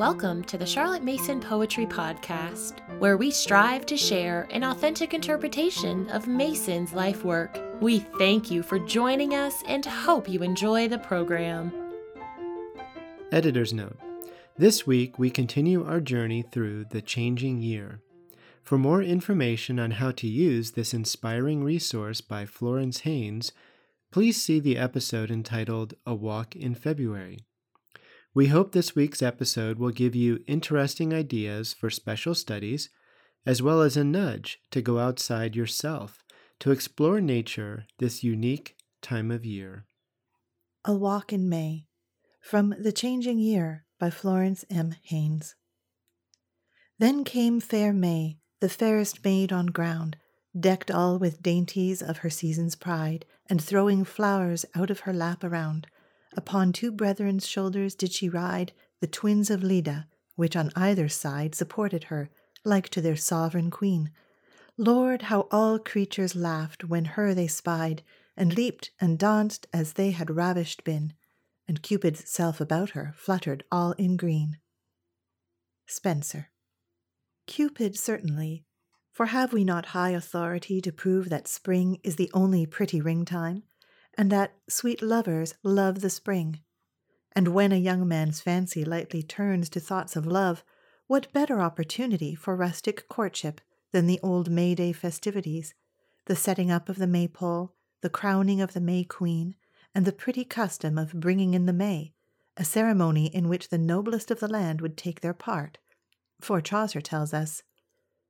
Welcome to the Charlotte Mason Poetry Podcast, where we strive to share an authentic interpretation of Mason's life work. We thank you for joining us and hope you enjoy the program. Editor's Note This week we continue our journey through the changing year. For more information on how to use this inspiring resource by Florence Haynes, please see the episode entitled A Walk in February. We hope this week's episode will give you interesting ideas for special studies, as well as a nudge to go outside yourself to explore nature this unique time of year. A Walk in May from The Changing Year by Florence M. Haynes. Then came fair May, the fairest maid on ground, decked all with dainties of her season's pride, and throwing flowers out of her lap around Upon two brethren's shoulders did she ride, the twins of Leda, which on either side supported her, like to their sovereign queen. Lord, how all creatures laughed when her they spied, and leaped and danced as they had ravished been, and Cupid's self about her fluttered all in green. Spenser. Cupid, certainly, for have we not high authority to prove that spring is the only pretty ring time? And that sweet lovers love the spring. And when a young man's fancy lightly turns to thoughts of love, what better opportunity for rustic courtship than the old May Day festivities, the setting up of the maypole, the crowning of the May Queen, and the pretty custom of bringing in the May, a ceremony in which the noblest of the land would take their part. For Chaucer tells us,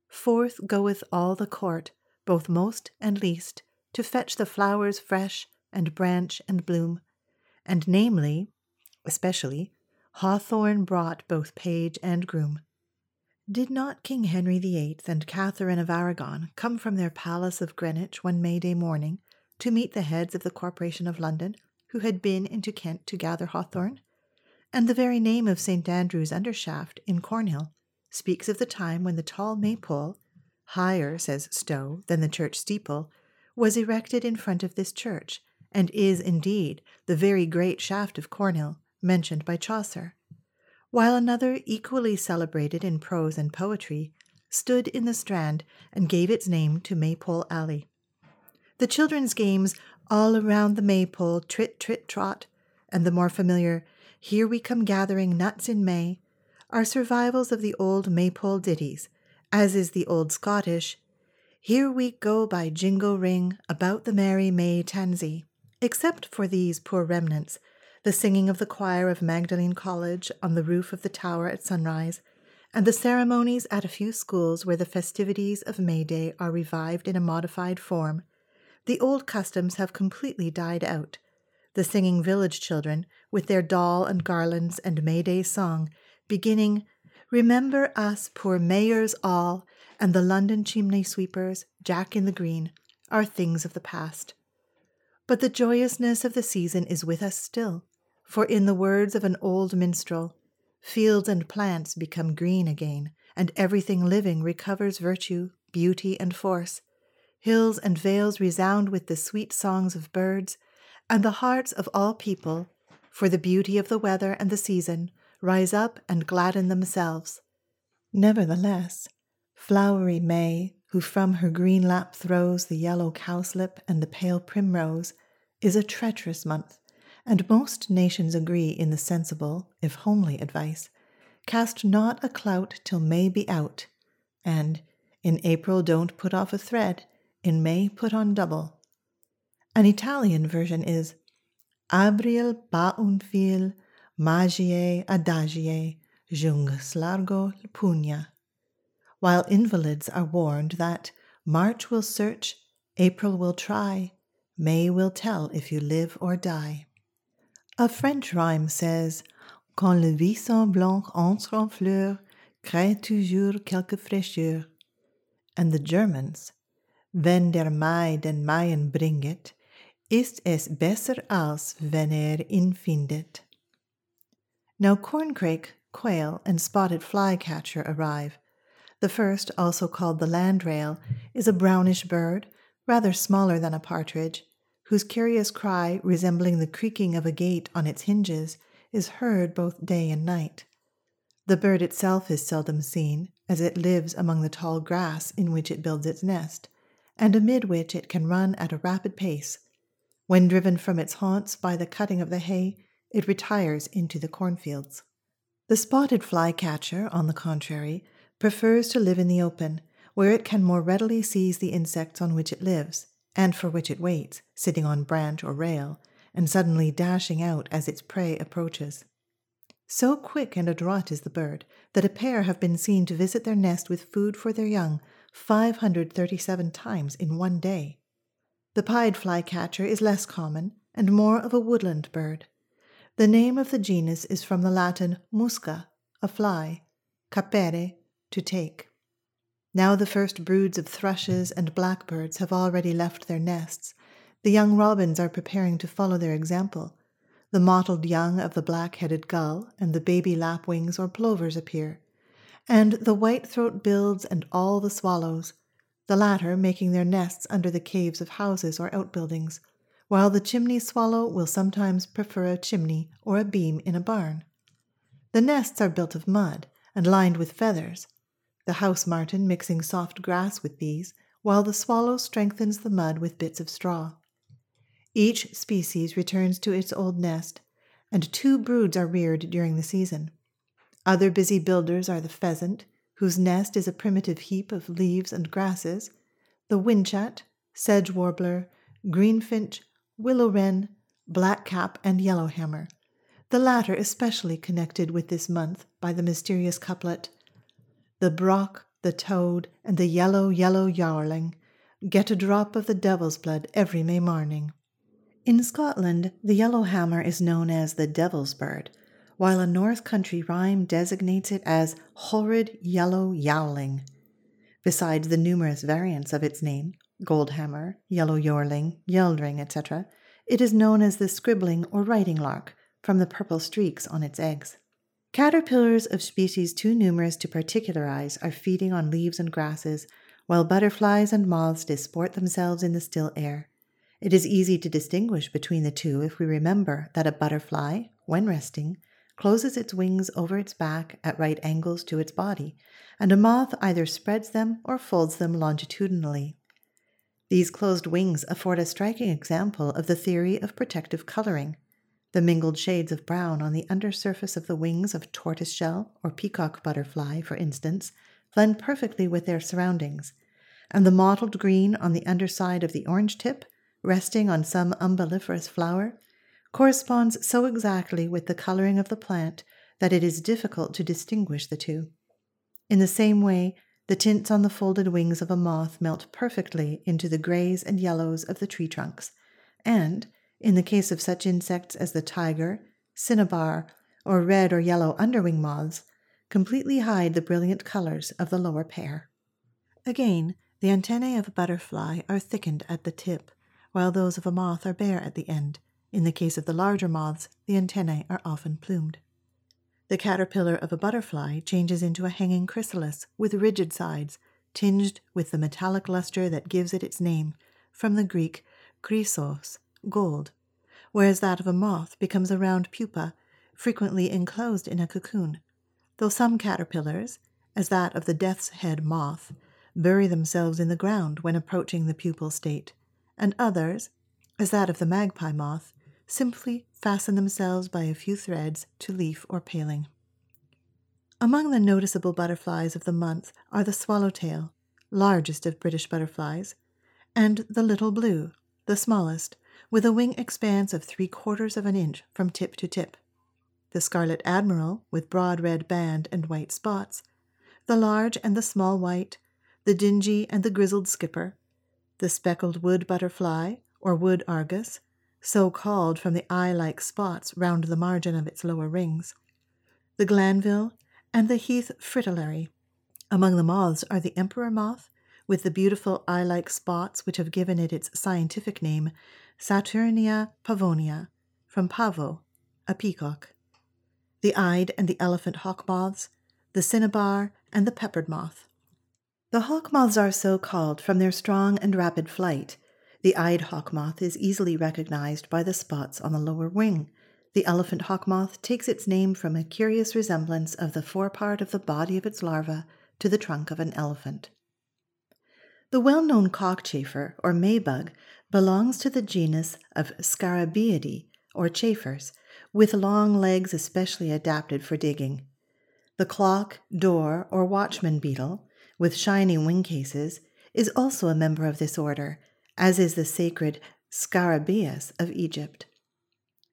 Forth goeth all the court, both most and least, to fetch the flowers fresh and branch and bloom, and namely, especially, hawthorn brought both page and groom. Did not King Henry VIII and Catherine of Aragon come from their palace of Greenwich one May Day morning to meet the heads of the Corporation of London who had been into Kent to gather hawthorn? And the very name of St. Andrew's Undershaft in Cornhill speaks of the time when the tall maypole, higher, says Stow, than the church steeple, was erected in front of this church, and is indeed the very great shaft of Cornhill mentioned by Chaucer, while another equally celebrated in prose and poetry stood in the Strand and gave its name to Maypole Alley. The children's games all around the maypole, trit, trit, trot, and the more familiar Here We Come Gathering Nuts in May are survivals of the old maypole ditties, as is the old Scottish Here we go by Jingle Ring about the merry May tansy. Except for these poor remnants, the singing of the choir of Magdalen College on the roof of the tower at sunrise, and the ceremonies at a few schools where the festivities of May Day are revived in a modified form, the old customs have completely died out. The singing village children, with their doll and garlands and May Day song, beginning, Remember us poor mayors all, and the London chimney sweepers, Jack in the Green, are things of the past. But the joyousness of the season is with us still, for in the words of an old minstrel, fields and plants become green again, and everything living recovers virtue, beauty, and force. Hills and vales resound with the sweet songs of birds, and the hearts of all people, for the beauty of the weather and the season, rise up and gladden themselves. Nevertheless, flowery May, who from her green lap throws the yellow cowslip and the pale primrose, is a treacherous month, and most nations agree in the sensible, if homely, advice cast not a clout till May be out, and in April don't put off a thread, in May put on double. An Italian version is Abril ba un fil, magiae adagiae, jungus largo pugna. While invalids are warned that March will search, April will try, May will tell if you live or die. A French rhyme says, Quand le buisson blanc entre en fleur, crée toujours quelque fraîcheur. And the Germans, wenn der Mai den Maien bringet, ist es besser als wenn er ihn findet. Now corncrake, quail, and spotted flycatcher arrive. The first, also called the landrail, is a brownish bird, rather smaller than a partridge, whose curious cry, resembling the creaking of a gate on its hinges, is heard both day and night. The bird itself is seldom seen, as it lives among the tall grass in which it builds its nest, and amid which it can run at a rapid pace. When driven from its haunts by the cutting of the hay, it retires into the cornfields. The spotted flycatcher, on the contrary, prefers to live in the open, where it can more readily seize the insects on which it lives, and for which it waits, sitting on branch or rail, and suddenly dashing out as its prey approaches. So quick and adroit is the bird that a pair have been seen to visit their nest with food for their young 537 times in one day. The pied flycatcher is less common and more of a woodland bird. The name of the genus is from the Latin musca, a fly, capere, to take. Now the first broods of thrushes and blackbirds have already left their nests. The young robins are preparing to follow their example. The mottled young of the black headed gull and the baby lapwings or plovers appear, and the white throat builds and all the swallows, the latter making their nests under the caves of houses or outbuildings, while the chimney swallow will sometimes prefer a chimney or a beam in a barn. The nests are built of mud and lined with feathers, the house martin mixing soft grass with these, while the swallow strengthens the mud with bits of straw. Each species returns to its old nest, and two broods are reared during the season. Other busy builders are the pheasant, whose nest is a primitive heap of leaves and grasses, the whinchat, sedge warbler, greenfinch, willow wren, blackcap, and yellowhammer, the latter especially connected with this month by the mysterious couplet The brock, the toad, and the yellow, yellow yarling get a drop of the devil's blood every May morning. In Scotland, the yellowhammer is known as the devil's bird, while a North Country rhyme designates it as horrid yellow yowling. Besides the numerous variants of its name, goldhammer, yellow yorling, yeldring, etc., it is known as the scribbling or writing lark, from the purple streaks on its eggs. Caterpillars of species too numerous to particularize are feeding on leaves and grasses, while butterflies and moths disport themselves in the still air. It is easy to distinguish between the two if we remember that a butterfly, when resting, closes its wings over its back at right angles to its body, and a moth either spreads them or folds them longitudinally. These closed wings afford a striking example of the theory of protective coloring. The mingled shades of brown on the under surface of the wings of tortoiseshell or peacock butterfly, for instance, blend perfectly with their surroundings, and the mottled green on the underside of the orange tip resting on some umbelliferous flower, corresponds so exactly with the coloring of the plant that it is difficult to distinguish the two. In the same way, the tints on the folded wings of a moth melt perfectly into the grays and yellows of the tree trunks, and, in the case of such insects as the tiger, cinnabar, or red or yellow underwing moths, completely hide the brilliant colors of the lower pair. Again, the antennae of a butterfly are thickened at the tip, while those of a moth are bare at the end. In the case of the larger moths, the antennae are often plumed. The caterpillar of a butterfly changes into a hanging chrysalis with rigid sides, tinged with the metallic luster that gives it its name, from the Greek chrysos, gold, whereas that of a moth becomes a round pupa, frequently enclosed in a cocoon, though some caterpillars, as that of the death's head moth, bury themselves in the ground when approaching the pupal state and others, as that of the magpie moth, simply fasten themselves by a few threads to leaf or paling. Among the noticeable butterflies of the month are the swallowtail, largest of British butterflies, and the little blue, the smallest, with a wing expanse of three quarters of an inch from tip to tip, the scarlet admiral with broad red band and white spots, the large and the small white, the dingy and the grizzled skipper, the speckled wood butterfly, or wood argus, so called from the eye like spots round the margin of its lower rings, the glanville, and the heath fritillary. Among the moths are the emperor moth, with the beautiful eye like spots which have given it its scientific name, Saturnia pavonia, from pavo, a peacock, the eyed and the elephant hawk moths, the cinnabar, and the peppered moth. The hawk moths are so called from their strong and rapid flight. The eyed hawk moth is easily recognized by the spots on the lower wing. The elephant hawk moth takes its name from a curious resemblance of the forepart of the body of its larva to the trunk of an elephant. The well known cockchafer, or maybug, belongs to the genus of Scarabaeidae, or chafers, with long legs especially adapted for digging. The clock, dor, or watchman beetle, with shining wing cases, is also a member of this order, as is the sacred Scarabaeus of Egypt.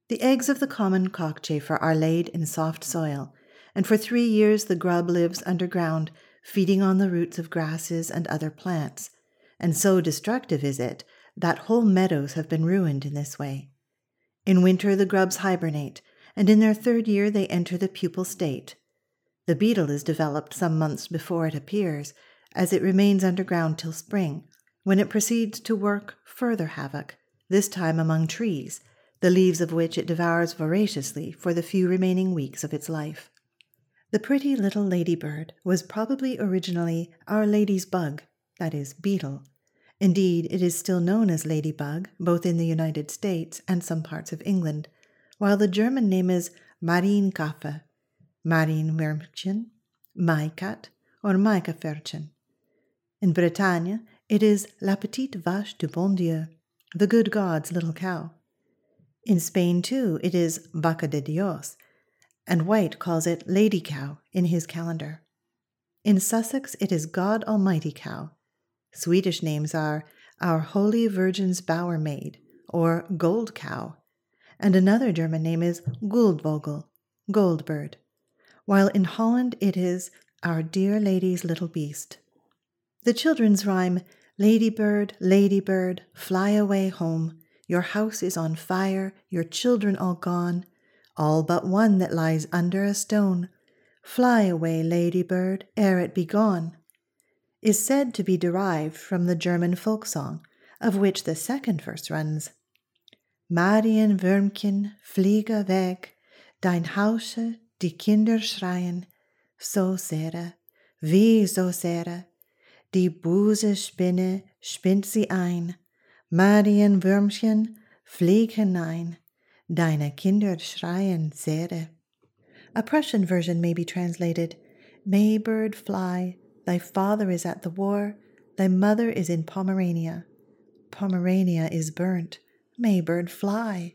The eggs of the common cockchafer are laid in soft soil, and for three years the grub lives underground, feeding on the roots of grasses and other plants, and so destructive is it that whole meadows have been ruined in this way. In winter, the grubs hibernate, and in their third year they enter the pupal state. The beetle is developed some months before it appears, as it remains underground till spring, when it proceeds to work further havoc, this time among trees, the leaves of which it devours voraciously for the few remaining weeks of its life. The pretty little ladybird was probably originally Our Lady's bug, that is, beetle. Indeed, it is still known as ladybug, both in the United States and some parts of England, while the German name is Marienkäfer, Marienwürmchen, Maikat, or Maikäferchen. In Bretagne, it is La Petite Vache du Bon Dieu, the good God's little cow. In Spain, too, it is Vaca de Dios, and White calls it Lady Cow in his calendar. In Sussex, it is God Almighty Cow. Swedish names are Our Holy Virgin's Bower Maid, or Gold Cow, and another German name is Guldvogel, Goldbird, while in Holland it is Our Dear Lady's Little Beast. The children's rhyme Ladybird, Ladybird, fly away home your house is on fire, your children all gone, all but one that lies under a stone. Fly away, ladybird, ere it be gone, is said to be derived from the German folk song, of which the second verse runs Marienwürmchen, fliege weg, dein Hause, die Kinder schreien, so sehr, wie so sehr, die böse Spinne spinnt sie ein, Marienwürmchen, flieg hinein, deine Kinder schreien sehr. A Prussian version may be translated May bird fly, thy father is at the war, thy mother is in Pomerania. Pomerania is burnt, may bird fly.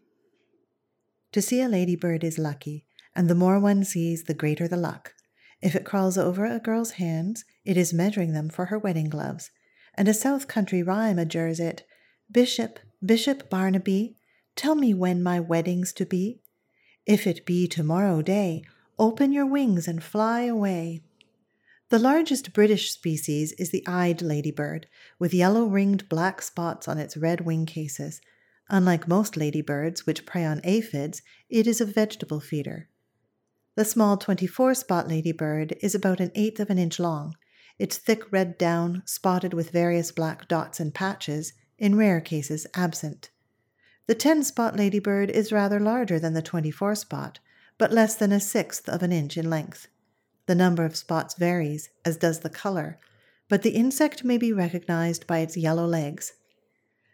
To see a ladybird is lucky, and the more one sees, the greater the luck. If it crawls over a girl's hands, it is measuring them for her wedding gloves, and a South Country rhyme adjures it Bishop, Bishop Barnaby, tell me when my wedding's to be. If it be tomorrow day, open your wings and fly away. The largest British species is the eyed ladybird, with yellow ringed black spots on its red wing cases. Unlike most ladybirds, which prey on aphids, it is a vegetable feeder. The small 24 spot ladybird is about an eighth of an inch long. Its thick red down, spotted with various black dots and patches, in rare cases absent. The 10 spot ladybird is rather larger than the 24 spot, but less than a sixth of an inch in length. The number of spots varies, as does the color, but the insect may be recognized by its yellow legs.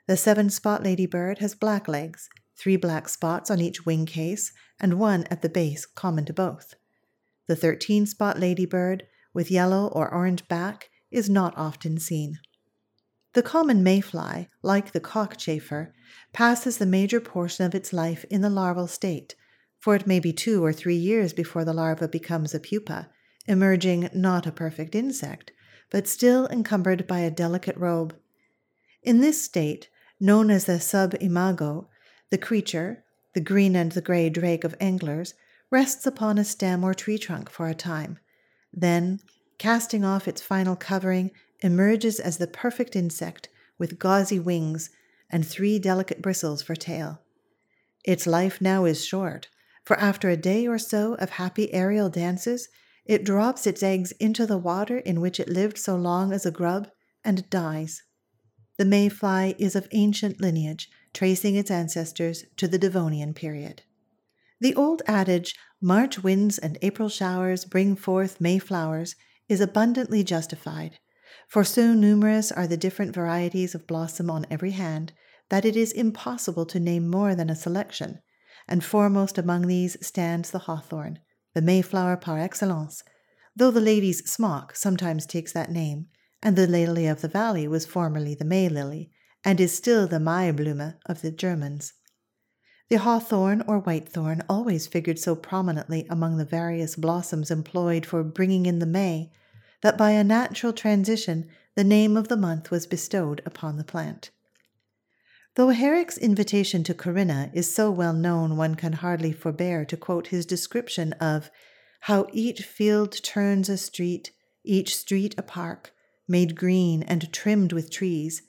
The seven spot ladybird has black legs, three black spots on each wing case, and one at the base common to both. The 13 spot ladybird, with yellow or orange back, is not often seen. The common mayfly, like the cockchafer, passes the major portion of its life in the larval state, for it may be two or three years before the larva becomes a pupa, emerging not a perfect insect, but still encumbered by a delicate robe. In this state, known as the sub-imago, the creature, the green and the gray drake of anglers, rests upon a stem or tree trunk for a time. Then, casting off its final covering, emerges as the perfect insect with gauzy wings and three delicate bristles for tail. Its life now is short, for after a day or so of happy aerial dances, it drops its eggs into the water in which it lived so long as a grub and dies. The mayfly is of ancient lineage, tracing its ancestors to the Devonian period. The old adage, March winds and April showers bring forth mayflowers, is abundantly justified for so numerous are the different varieties of blossom on every hand that it is impossible to name more than a selection, and foremost among these stands the hawthorn, the Mayflower par excellence, though the lady's smock sometimes takes that name, and the lily of the valley was formerly the May lily, and is still the Maiblume of the Germans. The hawthorn or whitethorn always figured so prominently among the various blossoms employed for bringing in the May that by a natural transition the name of the month was bestowed upon the plant. Though Herrick's invitation to Corinna is so well known, one can hardly forbear to quote his description of how each field turns a street, each street a park, made green and trimmed with trees.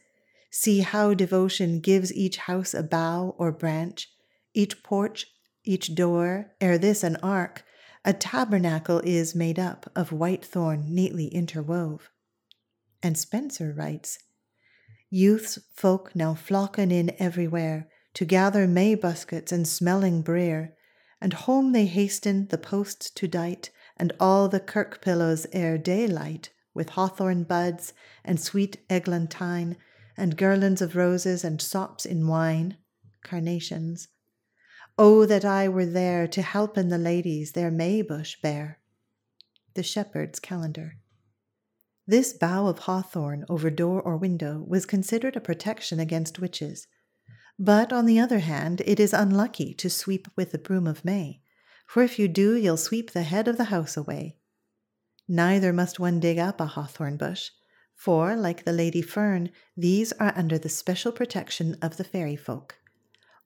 See how devotion gives each house a bough or branch, each porch, each door, ere this an ark, a tabernacle is made up of white thorn neatly interwove. And Spenser writes, Youths folk now flocken in everywhere to gather May buskets and smelling brier, and home they hasten the posts to dight, and all the kirk pillows ere daylight, with hawthorn buds and sweet eglantine, and garlands of roses and sops in wine, carnations. Oh, that I were there to helpen the ladies their May bush bear. The Shepherd's Calendar. This bough of hawthorn over door or window was considered a protection against witches. But on the other hand, it is unlucky to sweep with the broom of May, for if you do, you'll sweep the head of the house away. Neither must one dig up a hawthorn bush, for, like the lady fern, these are under the special protection of the fairy folk.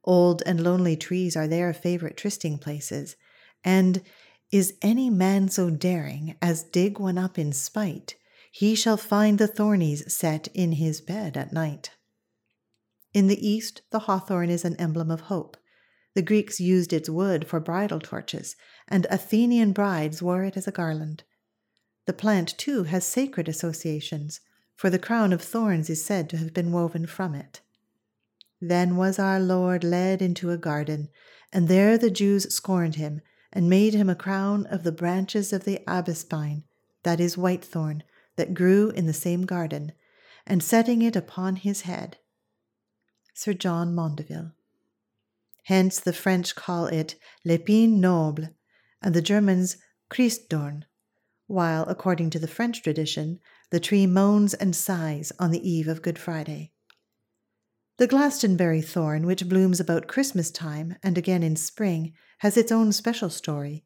Old and lonely trees are their favorite trysting places, and is any man so daring as dig one up in spite, he shall find the thornies set in his bed at night. In the East, the hawthorn is an emblem of hope. The Greeks used its wood for bridal torches, and Athenian brides wore it as a garland. The plant, too, has sacred associations, for the crown of thorns is said to have been woven from it. Then was our Lord led into a garden, and there the Jews scorned him, and made him a crown of the branches of the albespine, that is whitethorn, that grew in the same garden, and setting it upon his head. Sir John Maundeville. Hence the French call it l'épine noble, and the Germans Christdorn, while, according to the French tradition, the tree moans and sighs on the eve of Good Friday. The Glastonbury thorn, which blooms about Christmas time and again in spring, has its own special story.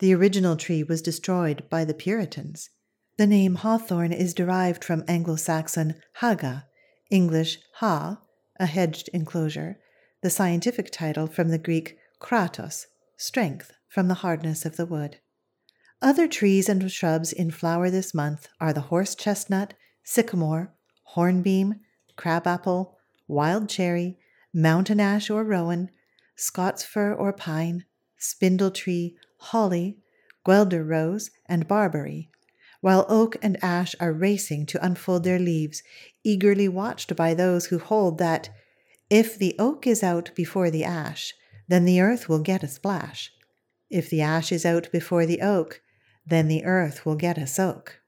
The original tree was destroyed by the Puritans. The name hawthorn is derived from Anglo Saxon haga, English ha, a hedged enclosure, the scientific title from the Greek kratos, strength, from the hardness of the wood. Other trees and shrubs in flower this month are the horse chestnut, sycamore, hornbeam, crabapple, wild cherry, mountain ash or rowan, Scots fir or pine, spindle tree, holly, guelder rose, and barberry while oak and ash are racing to unfold their leaves, eagerly watched by those who hold that if the oak is out before the ash, then the earth will get a splash. If the ash is out before the oak, then the earth will get a soak.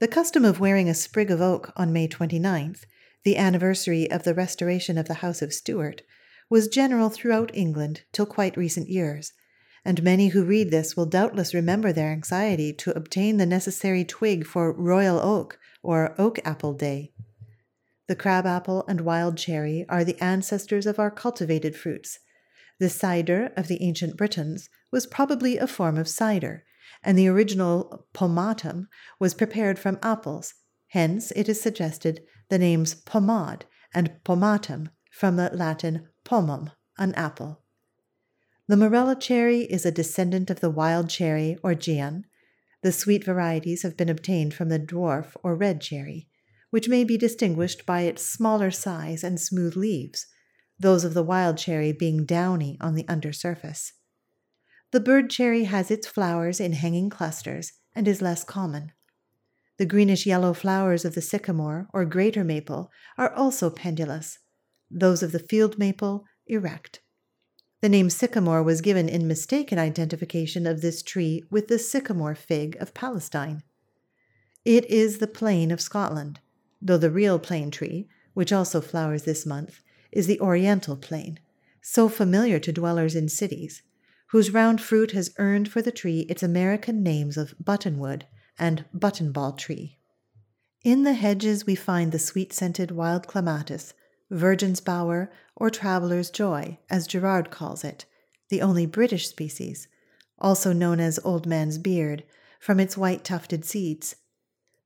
The custom of wearing a sprig of oak on May 29th, the anniversary of the restoration of the House of Stuart, was general throughout England till quite recent years and many who read this will doubtless remember their anxiety to obtain the necessary twig for Royal Oak or Oak Apple Day. The crab apple and wild cherry are the ancestors of our cultivated fruits. The cider of the ancient Britons was probably a form of cider, and the original pomatum was prepared from apples. Hence, it is suggested the names pomade and pomatum from the Latin pomum, an apple. The morello cherry is a descendant of the wild cherry or gean. The sweet varieties have been obtained from the dwarf or red cherry, which may be distinguished by its smaller size and smooth leaves, those of the wild cherry being downy on the under surface. The bird cherry has its flowers in hanging clusters and is less common. The greenish yellow flowers of the sycamore or greater maple are also pendulous, those of the field maple erect. The name sycamore was given in mistaken identification of this tree with the sycamore fig of Palestine. It is the plane of Scotland, though the real plane tree, which also flowers this month, is the oriental plane, so familiar to dwellers in cities, whose round fruit has earned for the tree its American names of buttonwood and buttonball tree. In the hedges we find the sweet scented wild clematis, virgin's bower, or traveller's joy, as Gerard calls it, the only British species, also known as old man's beard, from its white tufted seeds,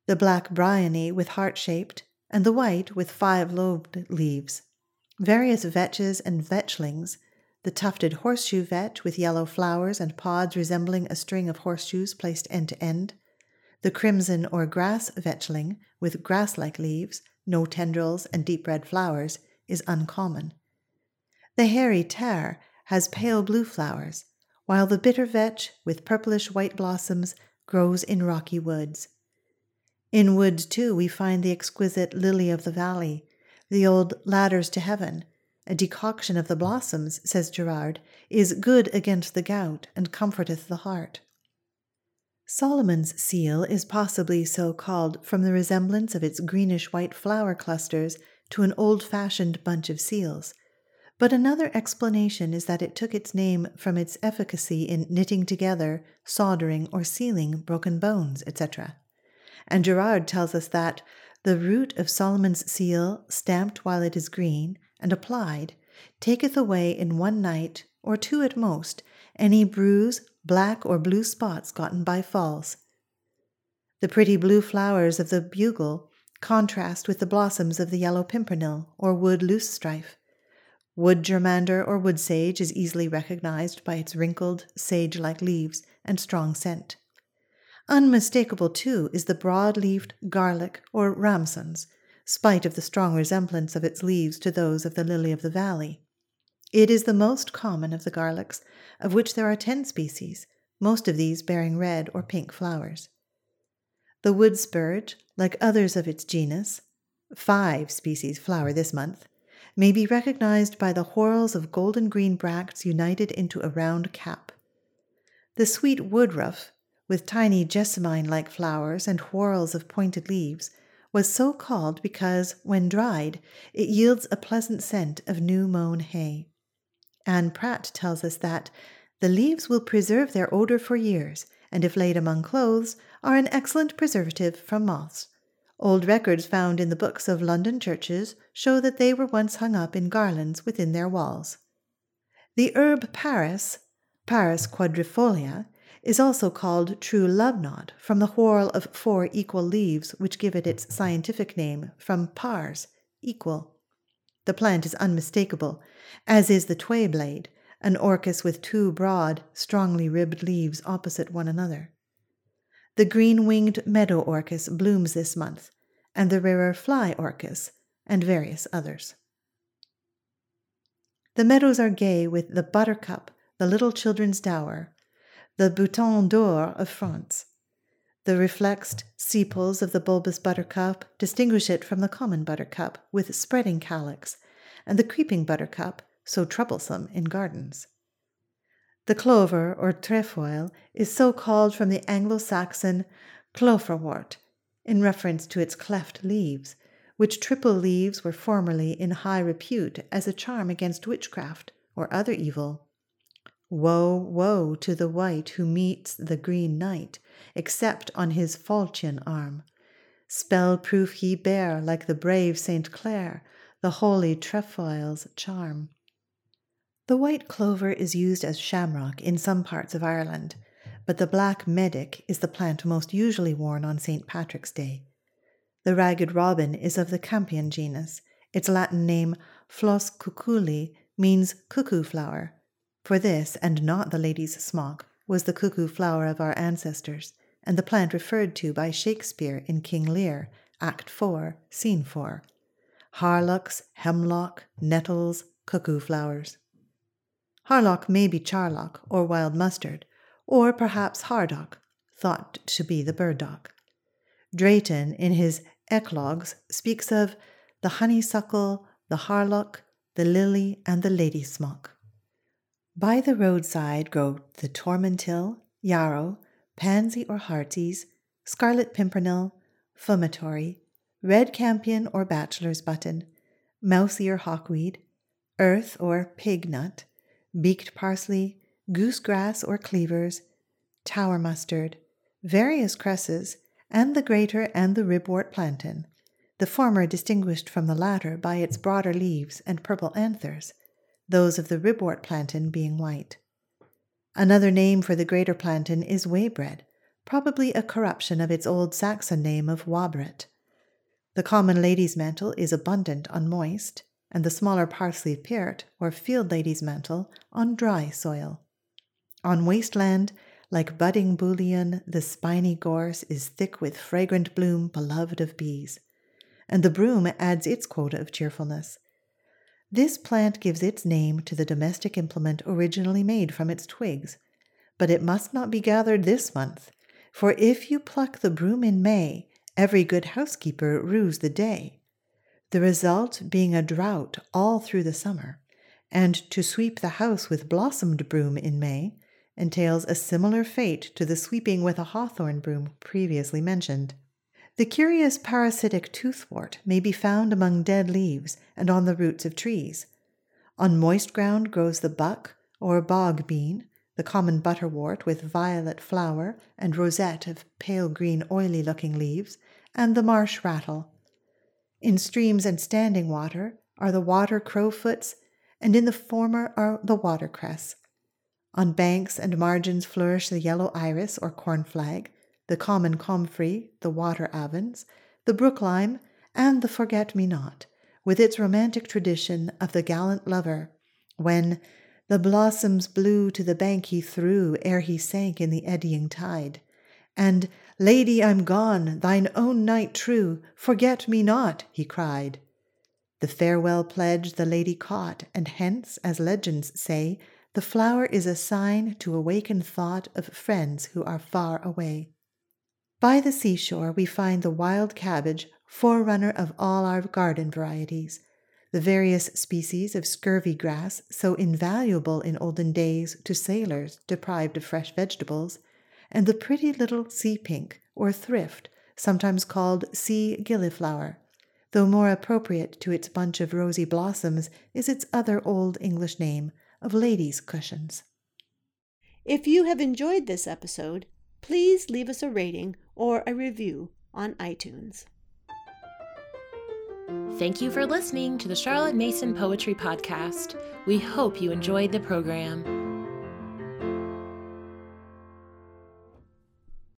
the black bryony with heart shaped, and the white with five lobed leaves, various vetches and vetchlings, the tufted horseshoe vetch with yellow flowers and pods resembling a string of horseshoes placed end to end, the crimson or grass vetchling with grass like leaves, no tendrils, and deep red flowers is uncommon. The hairy tare has pale blue flowers, while the bitter vetch with purplish white blossoms grows in rocky woods. In woods, too, we find the exquisite lily of the valley, the old ladders to heaven. A decoction of the blossoms, says Gerard, is good against the gout and comforteth the heart. Solomon's seal is possibly so called from the resemblance of its greenish white flower clusters to an old fashioned bunch of seals. But another explanation is that it took its name from its efficacy in knitting together, soldering, or sealing broken bones, etc. And Gerard tells us that the root of Solomon's seal, stamped while it is green, and applied, taketh away in one night, or two at most, any bruise, black or blue spots gotten by falls. The pretty blue flowers of the bugle contrast with the blossoms of the yellow pimpernel or wood loosestrife. Wood germander or wood sage is easily recognized by its wrinkled, sage like leaves and strong scent. Unmistakable, too, is the broad leaved garlic or ramsons, spite of the strong resemblance of its leaves to those of the lily of the valley. It is the most common of the garlics, of which there are ten species, most of these bearing red or pink flowers. The wood spurge, like others of its genus, five species flower this month, may be recognized by the whorls of golden green bracts united into a round cap. The sweet woodruff, with tiny jessamine like flowers and whorls of pointed leaves, was so called because, when dried, it yields a pleasant scent of new mown hay. Anne Pratt tells us that the leaves will preserve their odor for years, and if laid among clothes, are an excellent preservative from moths. Old records found in the books of London churches show that they were once hung up in garlands within their walls. The herb Paris, Paris quadrifolia, is also called true love knot from the whorl of four equal leaves which give it its scientific name from pars, equal. The plant is unmistakable, as is the tway blade, an orchis with two broad, strongly ribbed leaves opposite one another. The green winged meadow orchis blooms this month, and the rarer fly orchis, and various others. The meadows are gay with the buttercup, the little children's dower, the bouton d'or of France. The reflexed sepals of the bulbous buttercup distinguish it from the common buttercup with spreading calyx, and the creeping buttercup, so troublesome in gardens. The clover or trefoil is so called from the Anglo Saxon cloferwort, in reference to its cleft leaves, which triple leaves were formerly in high repute as a charm against witchcraft or other evil. Woe, woe to the wight who meets the green knight, except on his falchion arm. Spell proof he bear like the brave Saint Clare, the holy trefoil's charm. The white clover is used as shamrock in some parts of Ireland, but the black medic is the plant most usually worn on St. Patrick's Day. The ragged robin is of the campion genus. Its Latin name, Flos cuculli, means cuckoo flower, for this, and not the lady's smock, was the cuckoo flower of our ancestors, and the plant referred to by Shakespeare in King Lear, Act 4, Scene 4. Harlocks, hemlock, nettles, cuckoo flowers. Harlock may be charlock or wild mustard, or perhaps hardock, thought to be the burdock. Drayton, in his Eclogues, speaks of the honeysuckle, the harlock, the lily, and the lady smock. By the roadside grow the tormentil, yarrow, pansy or heartsease, scarlet pimpernel, fumitory, red campion or bachelor's button, mousy or hawkweed, earth or pig nut, beaked parsley, goosegrass or cleavers, tower mustard, various cresses, and the greater and the ribwort plantain, the former distinguished from the latter by its broader leaves and purple anthers, those of the ribwort plantain being white. Another name for the greater plantain is waybread, probably a corruption of its old Saxon name of wabret. The common lady's mantle is abundant on moist, and the smaller parsley piert, or field lady's mantle, on dry soil. On wasteland, like budding bullion, the spiny gorse is thick with fragrant bloom beloved of bees, and the broom adds its quota of cheerfulness. This plant gives its name to the domestic implement originally made from its twigs, but it must not be gathered this month, for if you pluck the broom in May, every good housekeeper rues the day the result being a drought all through the summer, and to sweep the house with blossomed broom in May entails a similar fate to the sweeping with a hawthorn broom previously mentioned. The curious parasitic toothwort may be found among dead leaves and on the roots of trees. On moist ground grows the buck or bog bean, the common butterwort with violet flower and rosette of pale green oily looking leaves, and the marsh rattle. In streams and standing water are the water crowfoots, and in the former are the watercress. On banks and margins flourish the yellow iris or cornflag, the common comfrey, the water avens, the brook lime, and the forget me not, with its romantic tradition of the gallant lover, when the blossoms blue to the bank he threw ere he sank in the eddying tide, and Lady, I'm gone, thine own knight true, forget me not, he cried. The farewell pledge the lady caught, and hence, as legends say, the flower is a sign to awaken thought of friends who are far away. By the seashore we find the wild cabbage, forerunner of all our garden varieties, the various species of scurvy grass, so invaluable in olden days to sailors deprived of fresh vegetables, and the pretty little sea pink, or thrift, sometimes called sea gilliflower, though more appropriate to its bunch of rosy blossoms is its other old English name of ladies' cushions. If you have enjoyed this episode, please leave us a rating or a review on iTunes. Thank you for listening to the Charlotte Mason Poetry Podcast. We hope you enjoyed the program.